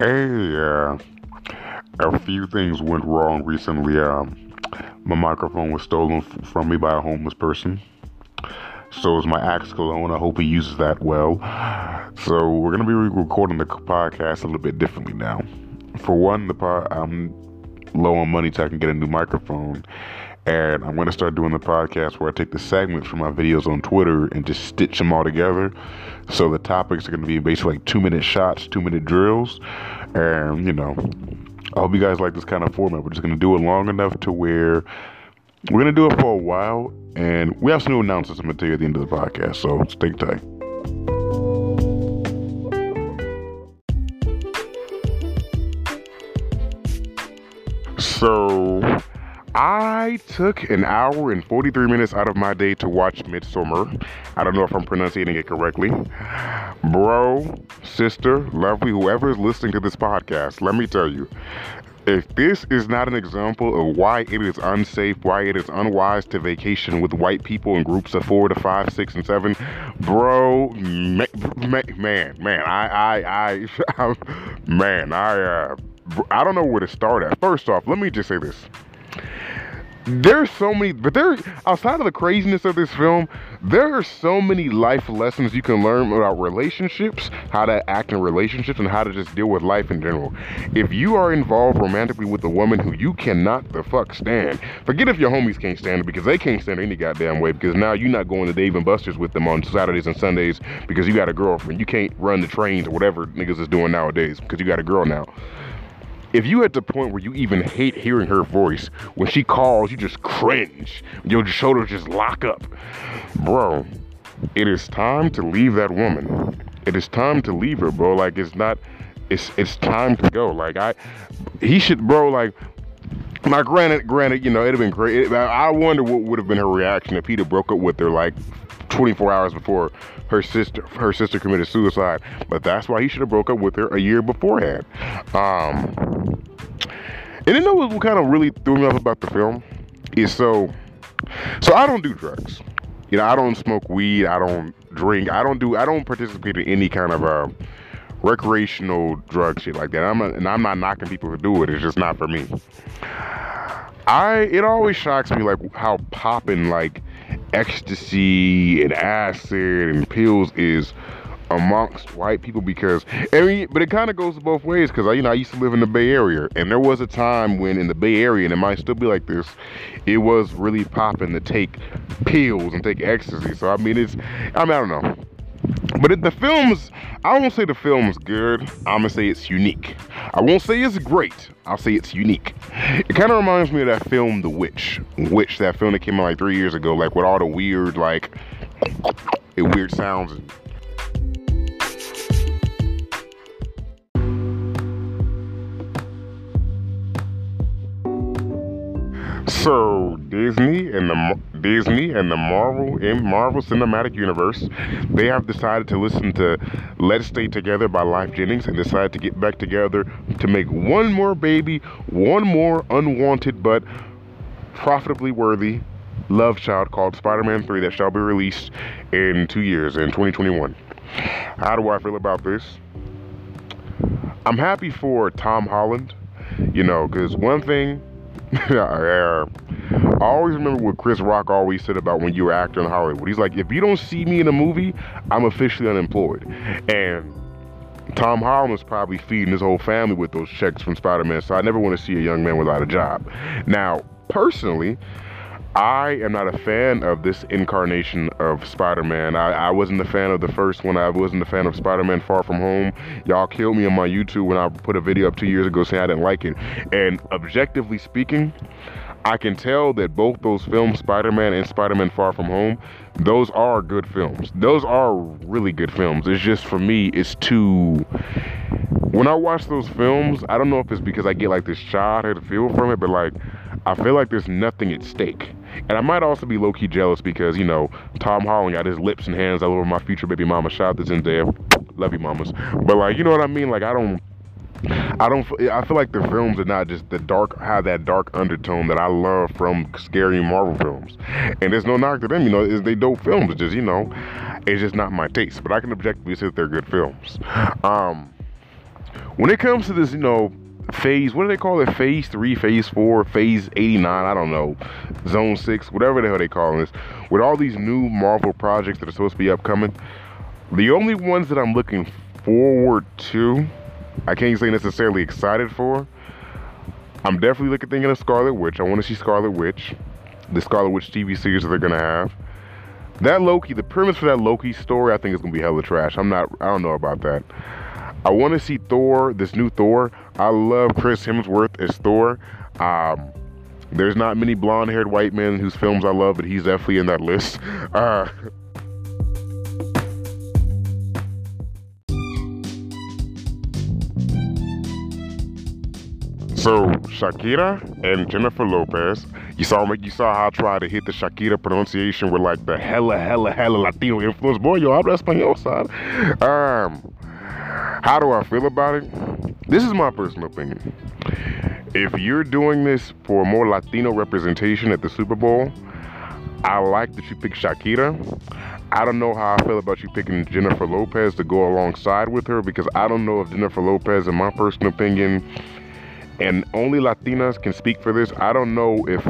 Hey, uh, a few things went wrong recently. Um, my microphone was stolen f- from me by a homeless person. So is my Axe cologne. I hope he uses that well. So we're gonna be recording the podcast a little bit differently now. For one, the pod, I'm low on money so I can get a new microphone, and I'm gonna start doing the podcast where I take the segments from my videos on Twitter and just stitch them all together. So the topics are gonna be basically like two minute shots, two minute drills, and you know, I hope you guys like this kind of format. We're just gonna do it long enough to where we're gonna do it for a while, and we have some new announcements I'm gonna tell you at the end of the podcast. So stay tight. So I took an hour and 43 minutes out of my day to watch Midsommar. I don't know if I'm pronouncing it correctly. Bro, sister, lovely, whoever is listening to this podcast, let me tell you, if this is not an example of why it is unsafe, why it is unwise to vacation with white people in groups of four to five, six, and seven, bro, ma- ma- man, man, I, I, I, man, I, uh, I don't know where to start at. First off, let me just say this there's so many but there outside of the craziness of this film there are so many life lessons you can learn about relationships how to act in relationships and how to just deal with life in general. If you are involved romantically with a woman who you cannot the fuck stand forget if your homies can't stand it because they can't stand it any goddamn way because now you're not going to dave and buster's with them on saturdays and sundays because you got a girlfriend. You can't run the trains or whatever niggas is doing nowadays because you got a girl now if you at the point where you even hate hearing her voice, when she calls, you just cringe. Your shoulders just lock up. Bro, it is time to leave that woman. It is time to leave her, bro. Like it's not it's it's time to go. Like I he should bro like now, granted, granted, you know, it'd have been great. I wonder what would have been her reaction if he'd have broke up with her like 24 hours before her sister her sister committed suicide. But that's why he should have broke up with her a year beforehand. Um, and you know what kind of really threw me off about the film is so. So I don't do drugs. You know, I don't smoke weed. I don't drink. I don't do. I don't participate in any kind of uh, recreational drug shit like that. I'm a, and I'm not knocking people who do it. It's just not for me. I it always shocks me like how popping like ecstasy and acid and pills is amongst white people because mean, but it kind of goes both ways because I you know I used to live in the Bay Area and there was a time when in the Bay Area and it might still be like this, it was really popping to take pills and take ecstasy. So I mean, it's I mean I don't know. But it, the film's, I won't say the film's good. I'm gonna say it's unique. I won't say it's great. I'll say it's unique. It kind of reminds me of that film, The Witch. Witch, that film that came out like three years ago, like with all the weird, like, weird sounds. So Disney and the Disney and the Marvel Marvel Cinematic Universe, they have decided to listen to "Let's Stay Together" by Lyfe Jennings and decided to get back together to make one more baby, one more unwanted but profitably worthy love child called Spider-Man 3 that shall be released in two years in 2021. How do I feel about this? I'm happy for Tom Holland, you know, because one thing I always remember what Chris Rock always said about when you were acting in Hollywood. He's like, if you don't see me in a movie, I'm officially unemployed. And Tom Holland is probably feeding his whole family with those checks from Spider-Man, so I never want to see a young man without a job. Now, personally, I am not a fan of this incarnation of Spider-Man. I, I wasn't a fan of the first one. I wasn't a fan of Spider-Man Far From Home. Y'all killed me on my YouTube when I put a video up two years ago saying I didn't like it. And objectively speaking, I can tell that both those films, Spider-Man and Spider-Man Far From Home, those are good films. Those are really good films. It's just for me, it's too. When I watch those films, I don't know if it's because I get like this childhood feel from it, but like I feel like there's nothing at stake. And I might also be low key jealous because, you know, Tom Holland got his lips and hands all over my future baby mama. Shout out to Zendaya. Love you, mamas. But, like, you know what I mean? Like, I don't. I don't. I feel like the films are not just the dark, have that dark undertone that I love from scary Marvel films. And there's no knock to them, you know. It's, they dope films. It's just, you know, it's just not my taste. But I can objectively say they're good films. Um, when it comes to this, you know, phase, what do they call it? Phase three, phase four, phase 89, I don't know, zone six, whatever the hell they call this, with all these new Marvel projects that are supposed to be upcoming, the only ones that I'm looking forward to, I can't say necessarily excited for, I'm definitely looking thinking of Scarlet Witch. I want to see Scarlet Witch, the Scarlet Witch TV series that they're gonna have. That Loki, the premise for that Loki story, I think is gonna be hella trash. I'm not, I don't know about that. I want to see Thor, this new Thor. I love Chris Hemsworth as Thor. Um, there's not many blonde-haired white men whose films I love, but he's definitely in that list. Uh, So Shakira and Jennifer Lopez, you saw you saw how I tried to hit the Shakira pronunciation with like the hella hella hella Latino influence. Boy, yo hablo español, side. Um, how do I feel about it? This is my personal opinion. If you're doing this for more Latino representation at the Super Bowl, I like that you picked Shakira. I don't know how I feel about you picking Jennifer Lopez to go alongside with her because I don't know if Jennifer Lopez, in my personal opinion, and only Latinas can speak for this. I don't know if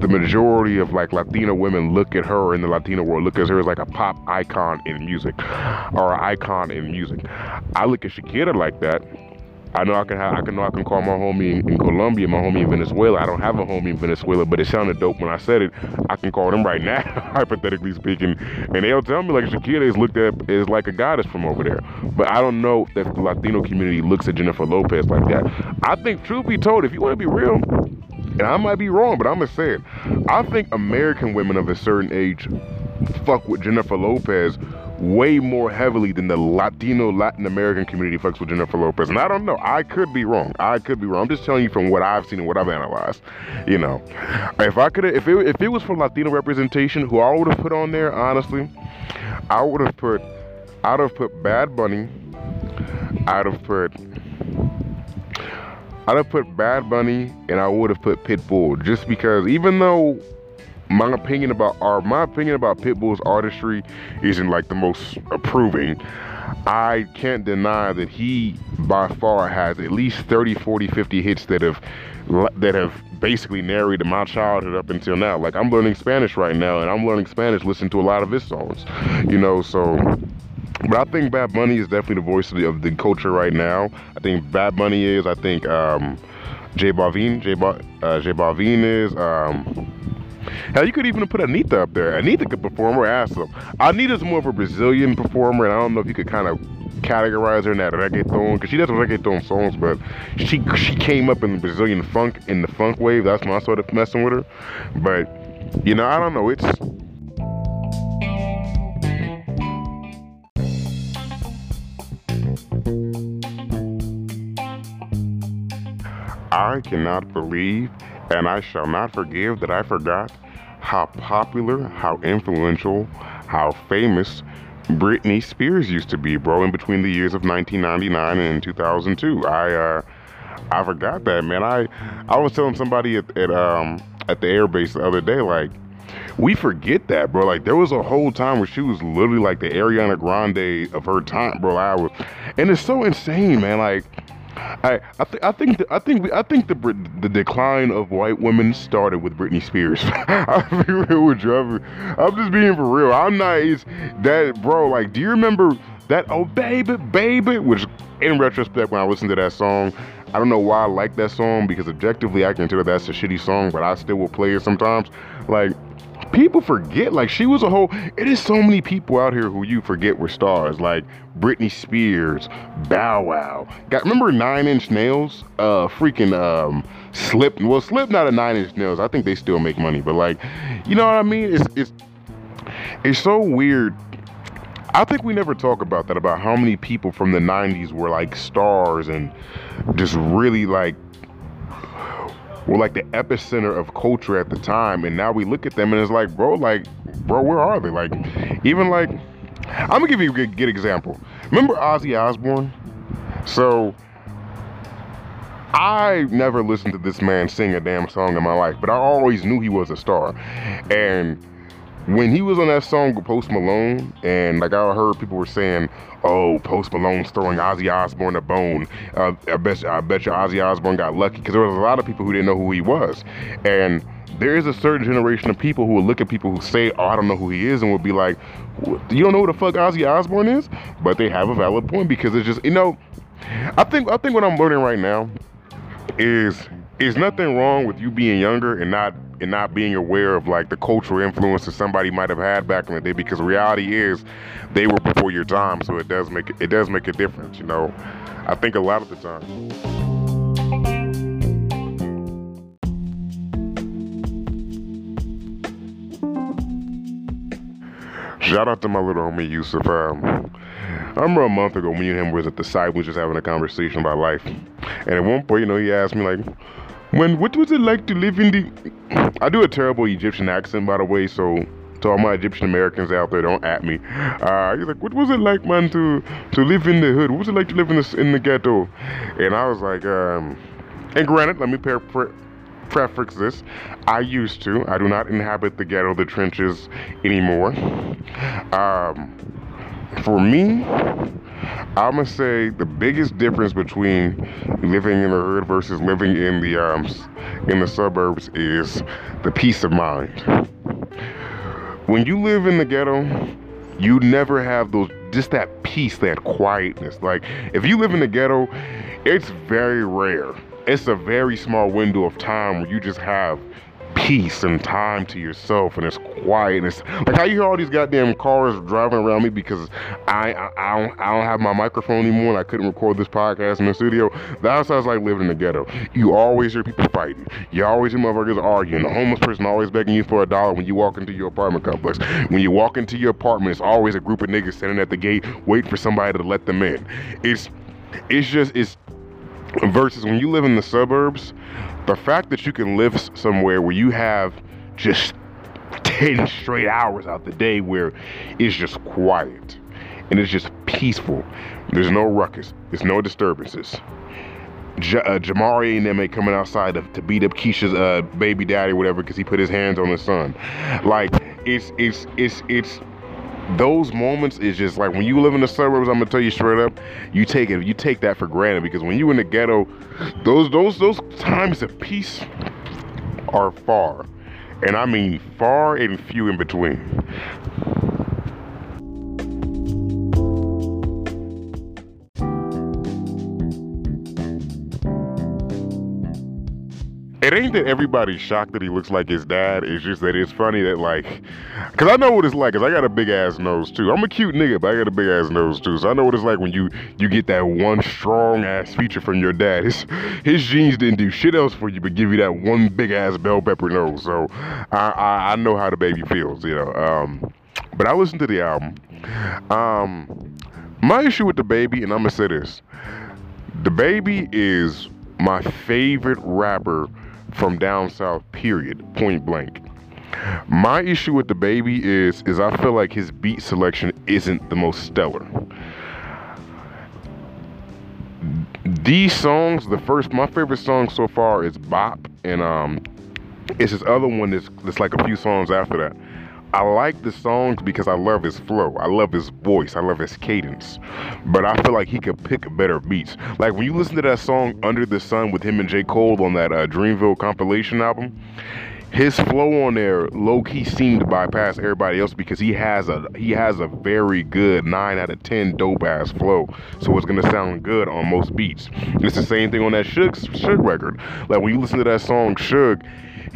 the majority of like Latina women look at her in the Latino world, look at her as like a pop icon in music or an icon in music. I look at Shakira like that. I know I can have, I can know I can call my homie in, in, Colombia, my homie in Venezuela. I don't have a homie in Venezuela, but it sounded dope when I said it. I can call them right now, hypothetically speaking, and they'll tell me like Shakira is looked at as like a goddess from over there. But I don't know if the Latino community looks at Jennifer Lopez like that. I think, truth be told, if you want to be real, and I might be wrong, but I'm gonna say it. I think American women of a certain age fuck with Jennifer Lopez way more heavily than the Latino Latin American community fucks with Jennifer Lopez. And I don't know. I could be wrong. I could be wrong. I'm just telling you from what I've seen and what I've analyzed. You know, if I could, if it if it was for Latino representation, who I would have put on there, honestly, I would have put, I'd have put Bad Bunny. I'd have put I'd have put Bad Bunny and I would have put Pitbull just because even though my opinion about art, my opinion about Pitbull's artistry isn't like the most approving. I can't deny that he by far has at least 30, 40, 50 hits that have that have basically narrated my childhood up until now. Like I'm learning Spanish right now and I'm learning Spanish listening to a lot of his songs. You know, so but I think Bad Bunny is definitely the voice of the, of the culture right now. I think Bad Bunny is. I think um, J Balvin, J, ba- uh, J Balvin is. Um, hell, you could even put Anitta up there. Anitta could perform her ass off. Anitta's more of a Brazilian performer, and I don't know if you could kind of categorize her in that reggaeton because she does reggaeton songs, but she she came up in the Brazilian funk in the funk wave. That's my I started messing with her. But you know, I don't know. It's I cannot believe and I shall not forgive that I forgot how popular, how influential, how famous Britney Spears used to be, bro, in between the years of 1999 and 2002. I uh I forgot that, man. I I was telling somebody at, at um at the airbase the other day like we forget that, bro. Like there was a whole time where she was literally like the Ariana Grande of her time, bro. I was, and it's so insane, man. Like I I, th- I think the, I think I think the the decline of white women started with Britney Spears. I'll be real with you. I'm, I'm just being for real. I'm not that bro. Like, do you remember that oh baby baby? Which in retrospect, when I listened to that song, I don't know why I like that song because objectively I can tell that's a shitty song, but I still will play it sometimes. Like people forget like she was a whole it is so many people out here who you forget were stars like Britney Spears, Bow Wow. Got remember Nine Inch Nails? Uh freaking um Slip well Slip not a Nine Inch Nails. I think they still make money, but like you know what I mean? It's it's it's so weird. I think we never talk about that about how many people from the 90s were like stars and just really like were like the epicenter of culture at the time. And now we look at them and it's like, bro, like, bro, where are they? Like, even like, I'm gonna give you a good, good example. Remember Ozzy Osbourne? So, I never listened to this man sing a damn song in my life, but I always knew he was a star. And when he was on that song with Post Malone, and like I heard people were saying, "Oh, Post Malone's throwing Ozzy Osbourne a bone." Uh, I bet I bet you Ozzy Osbourne got lucky because there was a lot of people who didn't know who he was, and there is a certain generation of people who will look at people who say, "Oh, I don't know who he is," and will be like, "You don't know who the fuck Ozzy Osbourne is?" But they have a valid point because it's just you know, I think I think what I'm learning right now is is nothing wrong with you being younger and not and not being aware of like the cultural influences somebody might have had back in the day because reality is they were before your time so it does make it does make a difference you know i think a lot of the time Shout out to my little homie Yusuf. Um, I remember a month ago, me and him was at the site, we was just having a conversation about life. And at one point, you know, he asked me like, when what was it like to live in the? I do a terrible Egyptian accent, by the way, so to all my Egyptian Americans out there, don't at me. Uh, he's like, what was it like, man, to to live in the hood? What was it like to live in the in the ghetto? And I was like, um, and granted, let me pre- pre- preface this: I used to. I do not inhabit the ghetto, the trenches anymore. Um, for me, I'm gonna say the biggest difference between living in the hood versus living in the um, in the suburbs is the peace of mind. When you live in the ghetto, you never have those just that peace, that quietness. Like if you live in the ghetto, it's very rare. It's a very small window of time where you just have peace and time to yourself and it's quiet and it's like how you hear all these goddamn cars driving around me because I I, I, don't, I don't have my microphone anymore and I couldn't record this podcast in the studio. That sounds like living in the ghetto. You always hear people fighting. You always hear motherfuckers arguing. The homeless person always begging you for a dollar when you walk into your apartment complex. When you walk into your apartment, it's always a group of niggas standing at the gate waiting for somebody to let them in. It's it's just it's versus when you live in the suburbs the fact that you can live somewhere where you have just 10 straight hours out the day where it's just quiet and it's just peaceful. There's no ruckus, there's no disturbances. J- uh, Jamari and them ain't coming outside to, to beat up Keisha's uh, baby daddy or whatever because he put his hands on his son. Like it's it's it's it's those moments is just like when you live in the suburbs. I'm gonna tell you straight up, you take it, you take that for granted because when you in the ghetto, those those those times of peace are far, and I mean far and few in between. It ain't that everybody's shocked that he looks like his dad. It's just that it's funny that like, cause I know what it's like. Cause I got a big ass nose too. I'm a cute nigga, but I got a big ass nose too. So I know what it's like when you you get that one strong ass feature from your dad. His his genes didn't do shit else for you, but give you that one big ass bell pepper nose. So I I, I know how the baby feels, you know. Um, but I listened to the album. Um, my issue with the baby, and I'm gonna say this: the baby is my favorite rapper from down south, period, point blank. My issue with the baby is is I feel like his beat selection isn't the most stellar. These songs, the first my favorite song so far is Bop and um it's this other one that's, that's like a few songs after that. I like the songs because I love his flow. I love his voice. I love his cadence. But I feel like he could pick better beats. Like when you listen to that song Under the Sun with him and J. Cole on that uh, Dreamville compilation album, his flow on there low key seemed to bypass everybody else because he has a he has a very good nine out of ten dope ass flow. So it's gonna sound good on most beats. It's the same thing on that Suge Suge record. Like when you listen to that song Suge,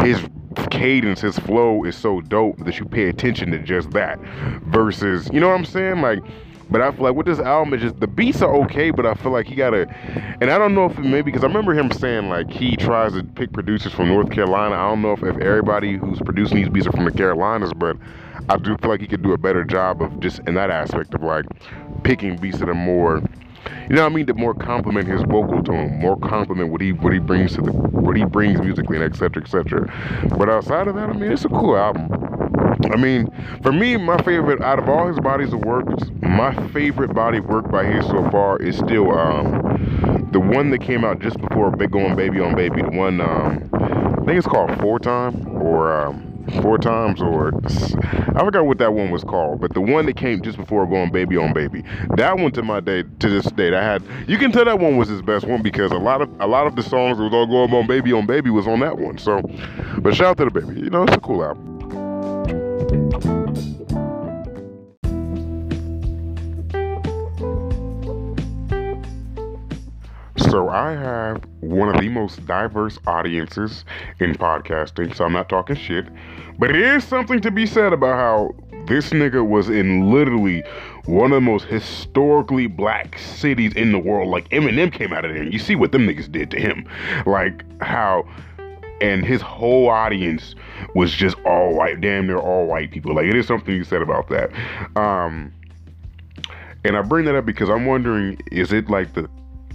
his cadence, his flow is so dope that you pay attention to just that. Versus, you know what I'm saying? Like, but I feel like with this album, it's just the beats are okay, but I feel like he gotta, and I don't know if it maybe because I remember him saying like he tries to pick producers from North Carolina. I don't know if, if everybody who's producing these beats are from the Carolinas, but I do feel like he could do a better job of just in that aspect of like picking beats that are more you know what I mean, to more compliment his vocal tone, more compliment what he what he brings to the what he brings musically and etc. etc. But outside of that, I mean, it's a cool album. I mean, for me, my favorite out of all his bodies of work, my favorite body work by his so far is still um, the one that came out just before Big Going Baby on Baby. The one um, I think it's called Four Time or um, four times, or I forgot what that one was called, but the one that came just before going Baby on Baby. That one to my day to this day, I had you can tell that one was his best one because a lot of a lot of the songs that was all going on Baby on Baby was on that one. So, but shout out to the baby, you know, it's a cool album. So I have one of the most diverse audiences in podcasting, so I'm not talking shit. But it is something to be said about how this nigga was in literally one of the most historically black cities in the world. Like Eminem came out of there, and you see what them niggas did to him. Like how and his whole audience was just all white, damn near all white people. Like it is something you said about that. Um and I bring that up because I'm wondering, is it like the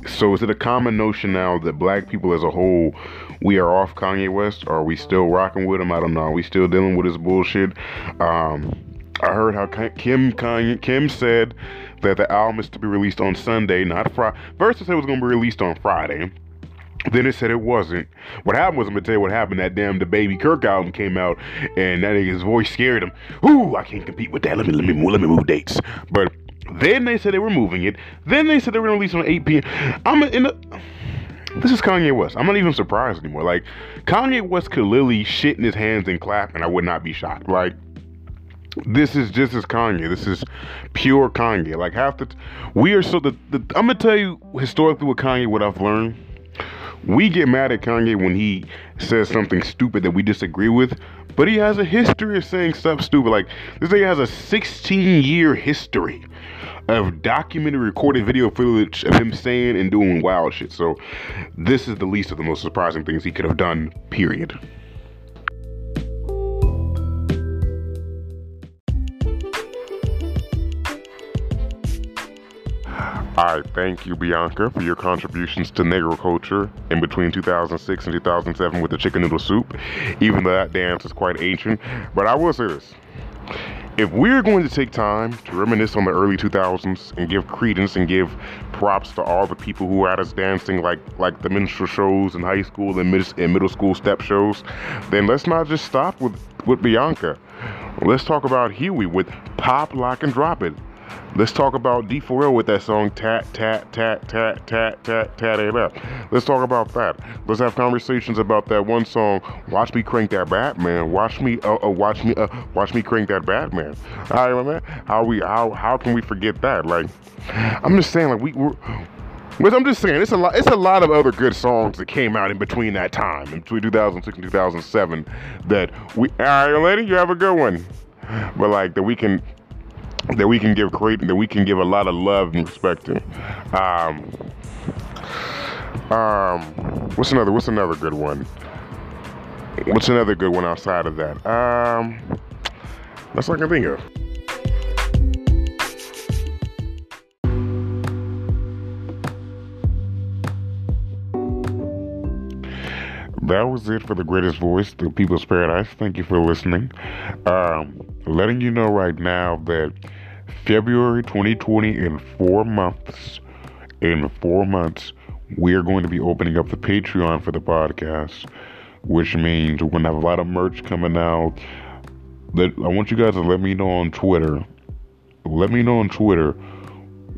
so is it a common notion now that black people as a whole we are off Kanye West are we still rocking with him? I don't know. Are we still dealing with his bullshit? Um, I heard how Kim Kanye, Kim said that the album is to be released on Sunday, not Friday. First, it said it was going to be released on Friday. Then it said it wasn't. What happened was, I'm gonna tell you what happened. That damn DaBaby Kirk album came out, and that nigga's voice scared him. Ooh, I can't compete with that. Let me let me let me move dates. But then they said they were moving it. Then they said they were gonna release on 8 p.m. I'm in the. This is Kanye West. I'm not even surprised anymore. Like Kanye West could literally shit in his hands and clap, and I would not be shocked. Like this is just as Kanye. This is pure Kanye. Like half the, t- we are so the, the. I'm gonna tell you historically with Kanye what I've learned. We get mad at Kanye when he says something stupid that we disagree with, but he has a history of saying stuff stupid. Like this thing has a 16 year history of documented recorded video footage of him saying and doing wild shit. So this is the least of the most surprising things he could have done, period. I thank you, Bianca, for your contributions to Negro culture in between 2006 and 2007 with the chicken noodle soup, even though that dance is quite ancient. But I will say this if we're going to take time to reminisce on the early 2000s and give credence and give props to all the people who had us dancing like like the minstrel shows in high school and, mid- and middle school step shows, then let's not just stop with, with Bianca. Let's talk about Huey with Pop, Lock, and Drop It. Let's talk about D4L with that song Tat Tat Tat Tat Tat Tat Tat It Up. Let's talk about that. Let's have conversations about that one song Watch Me Crank That Batman. Watch me uh, uh watch me uh watch me crank that Batman. All right, man. How we how how can we forget that? Like I'm just saying like we were but I'm just saying, it's a lot. It's a lot of other good songs that came out in between that time, in between 2006 and 2007, that we. All right, lady, you have a good one. But like that we can that we can give great that we can give a lot of love and respect to. Um, um, what's another? What's another good one? What's another good one outside of that? Um, that's all I can think of. That was it for the greatest voice, the People's Paradise. Thank you for listening. Um, letting you know right now that February 2020, in four months, in four months, we are going to be opening up the Patreon for the podcast, which means we're gonna have a lot of merch coming out. That I want you guys to let me know on Twitter. Let me know on Twitter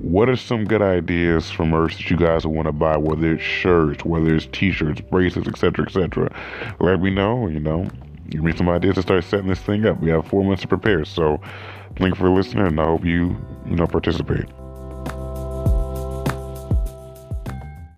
what are some good ideas for merch that you guys want to buy, whether it's shirts, whether it's t-shirts, bracelets, etc., etc. Let me know. You know, give me some ideas to start setting this thing up. We have four months to prepare, so thank you for listening, and I hope you, you know, participate.